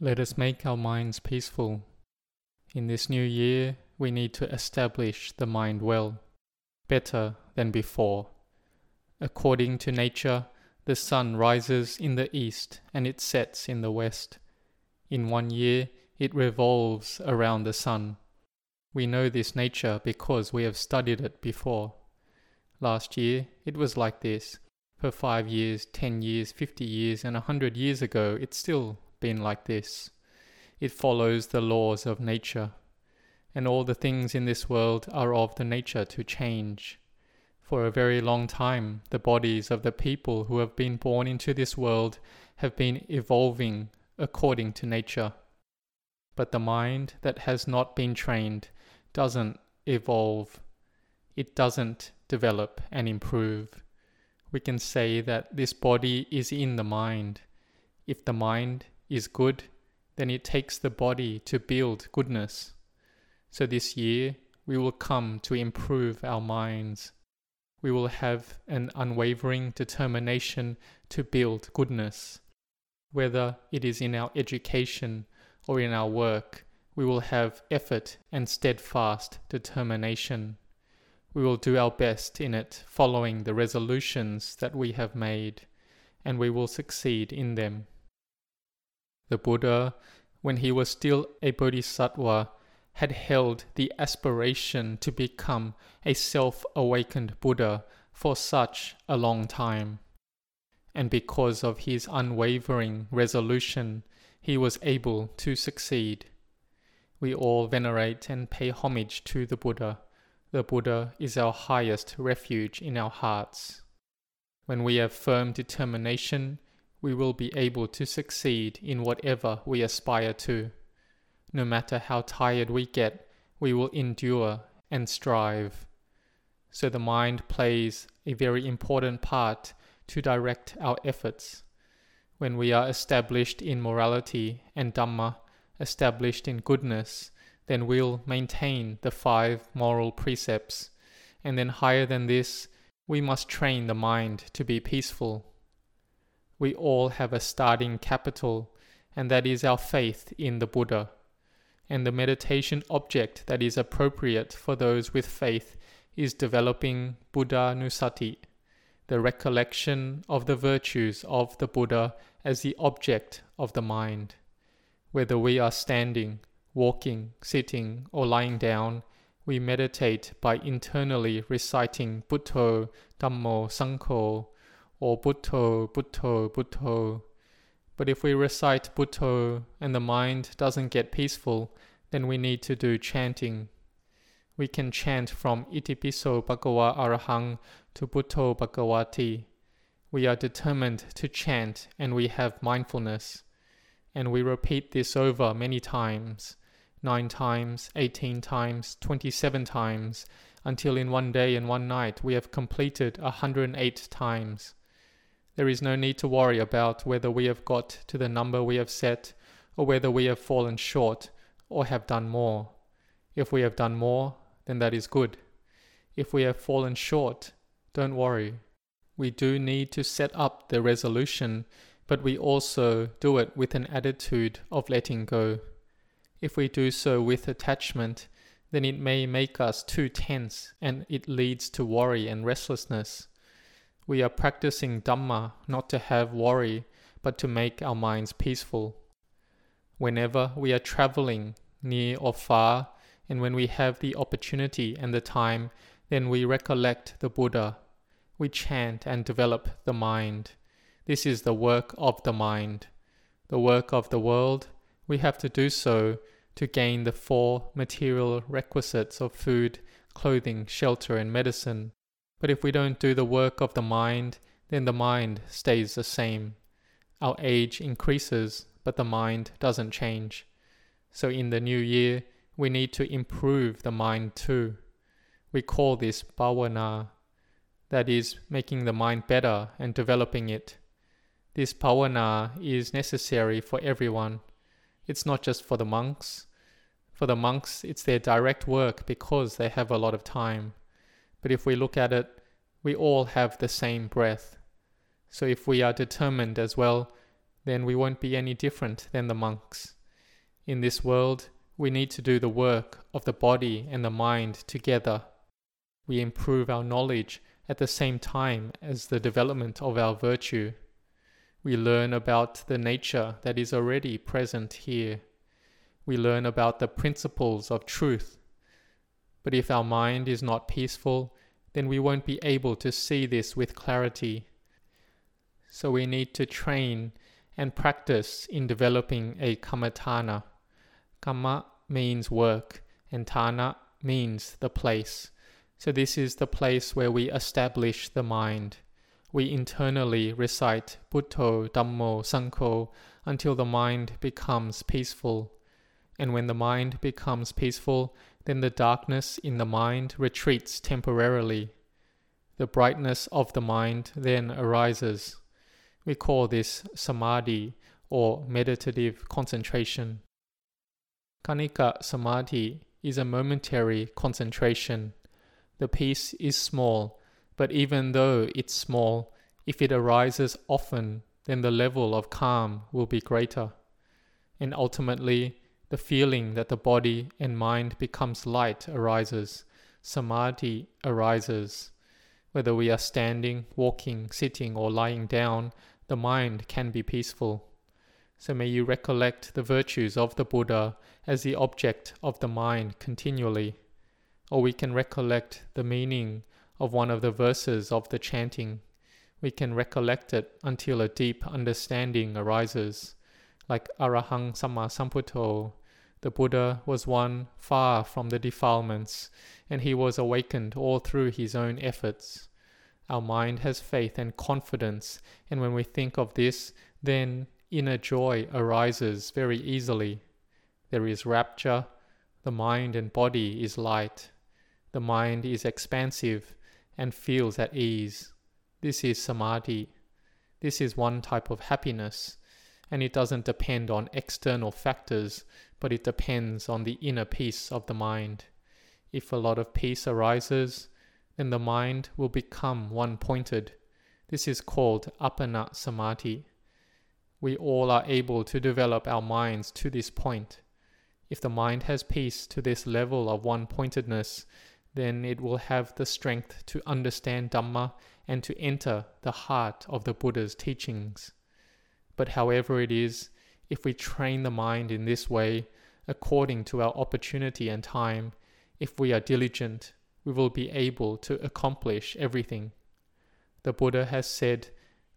Let us make our minds peaceful. In this new year, we need to establish the mind well, better than before. According to nature, the sun rises in the east and it sets in the west. In one year, it revolves around the sun. We know this nature because we have studied it before. Last year, it was like this. For five years, ten years, fifty years, and a hundred years ago, it's still been like this. It follows the laws of nature. And all the things in this world are of the nature to change. For a very long time, the bodies of the people who have been born into this world have been evolving according to nature. But the mind that has not been trained doesn't evolve, it doesn't develop and improve. We can say that this body is in the mind. If the mind is good, then it takes the body to build goodness. So this year, we will come to improve our minds. We will have an unwavering determination to build goodness. Whether it is in our education or in our work, we will have effort and steadfast determination. We will do our best in it, following the resolutions that we have made, and we will succeed in them. The Buddha, when he was still a bodhisattva, had held the aspiration to become a self awakened Buddha for such a long time. And because of his unwavering resolution, he was able to succeed. We all venerate and pay homage to the Buddha. The Buddha is our highest refuge in our hearts. When we have firm determination, we will be able to succeed in whatever we aspire to. No matter how tired we get, we will endure and strive. So the mind plays a very important part to direct our efforts. When we are established in morality and Dhamma, established in goodness, then we'll maintain the five moral precepts. And then higher than this, we must train the mind to be peaceful. We all have a starting capital, and that is our faith in the Buddha. And the meditation object that is appropriate for those with faith is developing Buddhanussati, the recollection of the virtues of the Buddha as the object of the mind whether we are standing, walking, sitting, or lying down, we meditate by internally reciting Buddho, Dhammo, Sangho, or Buddho, Buddho, Buddho. But if we recite Buddho and the mind doesn't get peaceful, then we need to do chanting. We can chant from Itipiso Bhagawa Arahang to Buddho Bhagawati. We are determined to chant and we have mindfulness and we repeat this over many times 9 times, 18 times, 27 times, until in one day and one night we have completed 108 times. There is no need to worry about whether we have got to the number we have set or whether we have fallen short or have done more. If we have done more, then that is good. If we have fallen short, don't worry. We do need to set up the resolution but we also do it with an attitude of letting go. If we do so with attachment, then it may make us too tense and it leads to worry and restlessness. We are practicing Dhamma not to have worry, but to make our minds peaceful. Whenever we are traveling, near or far, and when we have the opportunity and the time, then we recollect the Buddha. We chant and develop the mind. This is the work of the mind. The work of the world, we have to do so to gain the four material requisites of food, clothing, shelter, and medicine. But if we don't do the work of the mind, then the mind stays the same. Our age increases, but the mind doesn't change. So in the new year, we need to improve the mind too. We call this bhavana, that is, making the mind better and developing it. This bhavana is necessary for everyone. It's not just for the monks. For the monks, it's their direct work because they have a lot of time. But if we look at it, we all have the same breath. So if we are determined as well, then we won't be any different than the monks. In this world, we need to do the work of the body and the mind together. We improve our knowledge at the same time as the development of our virtue. We learn about the nature that is already present here. We learn about the principles of truth. But if our mind is not peaceful, then we won't be able to see this with clarity. So we need to train and practice in developing a kammatthana. Kamma means work, and tana means the place. So this is the place where we establish the mind. We internally recite Buddho, Dhammo, Sangho until the mind becomes peaceful. And when the mind becomes peaceful, then the darkness in the mind retreats temporarily. The brightness of the mind then arises. We call this samadhi or meditative concentration. Khanika samadhi is a momentary concentration. The peace is small, but even though it's small, if it arises often, then the level of calm will be greater. And ultimately, the feeling that the body and mind becomes light arises. Samadhi arises. Whether we are standing, walking, sitting, or lying down, the mind can be peaceful. So may you recollect the virtues of the Buddha as the object of the mind continually. Or we can recollect the meaning of one of the verses of the chanting. We can recollect it until a deep understanding arises. Like Arahang Samma Sambuddho, the Buddha was one far from the defilements, and he was awakened all through his own efforts. Our mind has faith and confidence, and when we think of this, then inner joy arises very easily. There is rapture, the mind and body is light, the mind is expansive and feels at ease. This is samadhi. This is one type of happiness, and it doesn't depend on external factors, but it depends on the inner peace of the mind. If a lot of peace arises, then the mind will become one pointed. This is called appana samadhi. We all are able to develop our minds to this point. If the mind has peace to this level of one pointedness, then it will have the strength to understand Dhamma and to enter the heart of the Buddha's teachings. But however it is, if we train the mind in this way, according to our opportunity and time, if we are diligent, we will be able to accomplish everything. The Buddha has said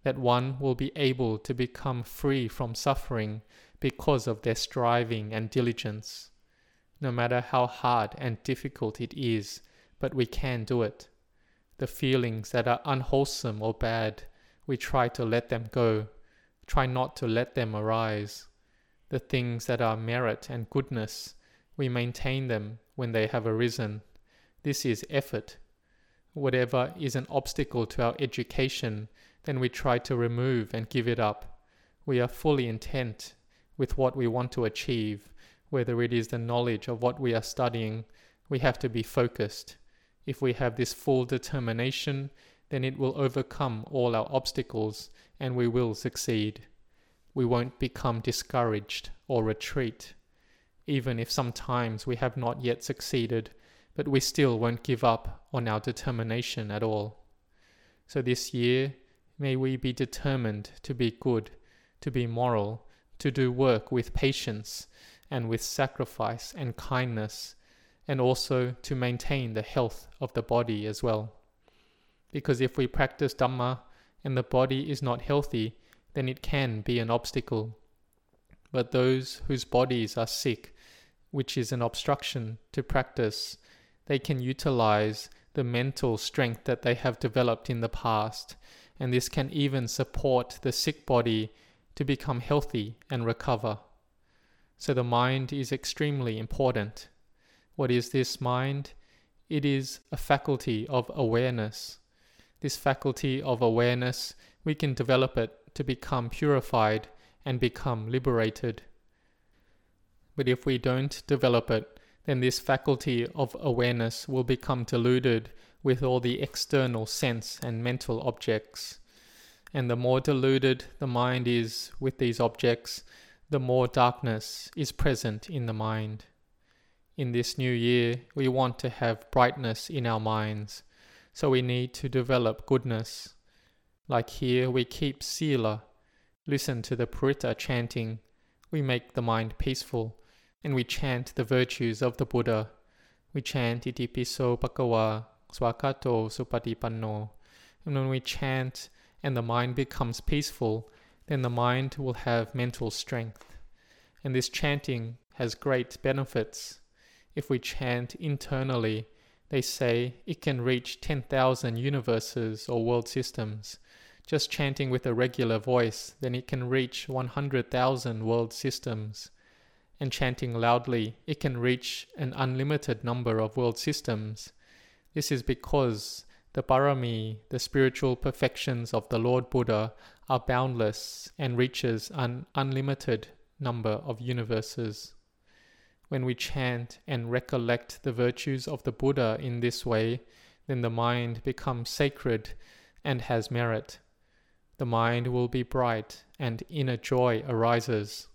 that one will be able to become free from suffering because of their striving and diligence. No matter how hard and difficult it is, but we can do it. The feelings that are unwholesome or bad, we try to let them go, try not to let them arise. The things that are merit and goodness, we maintain them when they have arisen. This is effort. Whatever is an obstacle to our education, then we try to remove and give it up. We are fully intent with what we want to achieve, whether it is the knowledge of what we are studying, we have to be focused. If we have this full determination, then it will overcome all our obstacles and we will succeed. We won't become discouraged or retreat. Even if sometimes we have not yet succeeded, but we still won't give up on our determination at all. So this year, may we be determined to be good, to be moral, to do work with patience and with sacrifice and kindness, and also to maintain the health of the body as well. Because if we practice Dhamma and the body is not healthy, then it can be an obstacle. But those whose bodies are sick, which is an obstruction to practice, they can utilize the mental strength that they have developed in the past, and this can even support the sick body to become healthy and recover. So the mind is extremely important. What is this mind? It is a faculty of awareness. This faculty of awareness, we can develop it to become purified and become liberated. But if we don't develop it, then this faculty of awareness will become deluded with all the external sense and mental objects. And the more deluded the mind is with these objects, the more darkness is present in the mind. In this new year, we want to have brightness in our minds, so we need to develop goodness. Like here, we keep sila, listen to the paritta chanting, we make the mind peaceful, and we chant the virtues of the Buddha. We chant Itipiso Bhagawa Swakato Supatipanno. And when we chant and the mind becomes peaceful, then the mind will have mental strength. And this chanting has great benefits. If we chant internally, they say it can reach 10,000 universes or world systems. Just chanting with a regular voice, then it can reach 100,000 world systems. And chanting loudly, it can reach an unlimited number of world systems. This is because the parami, the spiritual perfections of the Lord Buddha, are boundless and reaches an unlimited number of universes. When we chant and recollect the virtues of the Buddha in this way, then the mind becomes sacred and has merit. The mind will be bright and inner joy arises.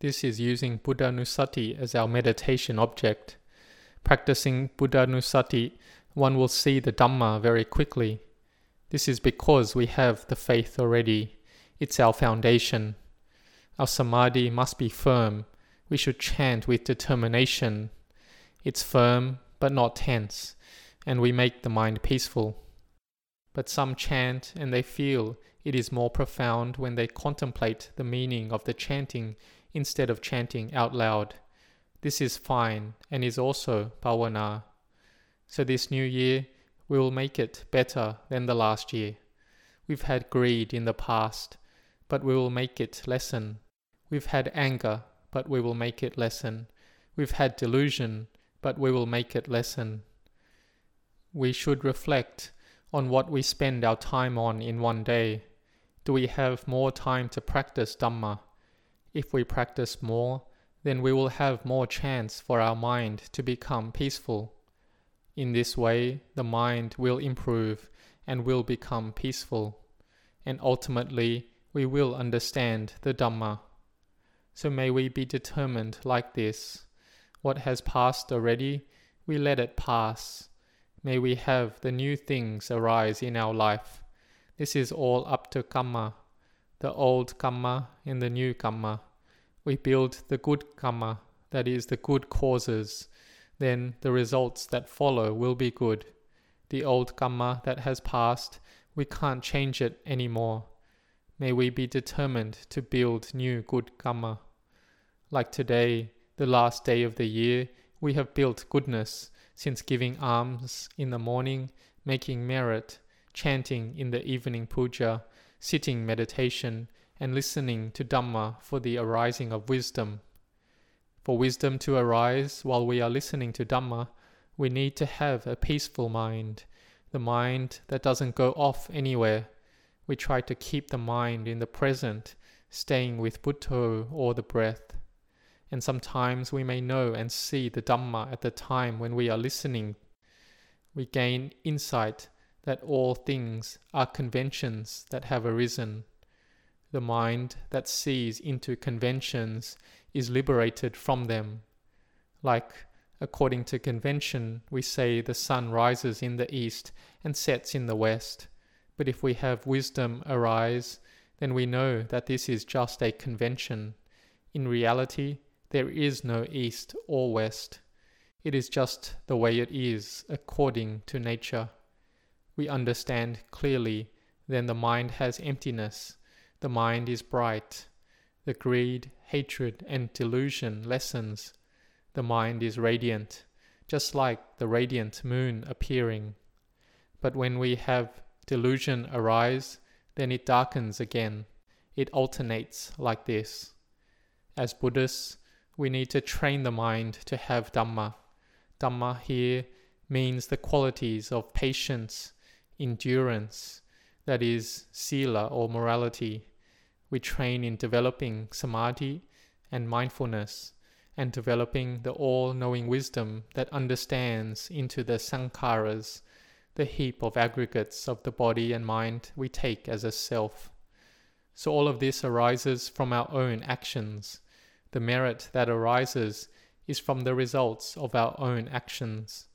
This is using Buddhanussati as our meditation object. Practicing Buddhanussati, one will see the Dhamma very quickly. This is because we have the faith already. It's our foundation. Our samadhi must be firm. We should chant with determination. It's firm but not tense, and we make the mind peaceful. But some chant and they feel it is more profound when they contemplate the meaning of the chanting instead of chanting out loud. This is fine and is also bhavana. So this new year, we will make it better than the last year. We've had greed in the past, but we will make it lessen. We've had anger, but we will make it lessen. We've had delusion, but we will make it lessen. We should reflect on what we spend our time on in one day. Do we have more time to practice Dhamma? If we practice more, then we will have more chance for our mind to become peaceful. In this way, the mind will improve and will become peaceful, and ultimately we will understand the Dhamma. So may we be determined like this. What has passed already, we let it pass. May we have the new things arise in our life. This is all up to karma the old karma and the new karma. We build the good karma, that is, the good causes, then the results that follow will be good. The old karma that has passed, we can't change it anymore. May we be determined to build new good karma. Like today, the last day of the year, we have built goodness since giving alms in the morning, making merit, chanting in the evening puja, sitting meditation, and listening to Dhamma for the arising of wisdom. For wisdom to arise while we are listening to Dhamma, we need to have a peaceful mind, the mind that doesn't go off anywhere. We try to keep the mind in the present, staying with Buddha or the breath. And sometimes we may know and see the Dhamma at the time when we are listening. We gain insight that all things are conventions that have arisen. The mind that sees into conventions is liberated from them. Like, according to convention, we say the sun rises in the east and sets in the west. But if we have wisdom arise, then we know that this is just a convention. In reality, there is no east or west. It is just the way it is according to nature we understand clearly, then the mind has emptiness, the mind is bright, the greed, hatred, and delusion lessens, the mind is radiant, just like the radiant moon appearing. But when we have delusion arise, then it darkens again. It alternates like this. As Buddhists, we need to train the mind to have Dhamma. Dhamma here means the qualities of patience, endurance, that is, sila or morality. We train in developing samadhi and mindfulness and developing the all knowing wisdom that understands into the sankharas, the heap of aggregates of the body and mind we take as a self. So all of this arises from our own actions. The merit that arises is from the results of our own actions.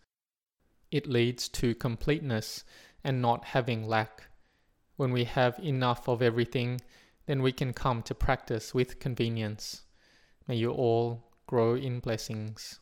It leads to completeness and not having lack. When we have enough of everything, then we can come to practice with convenience. May you all grow in blessings.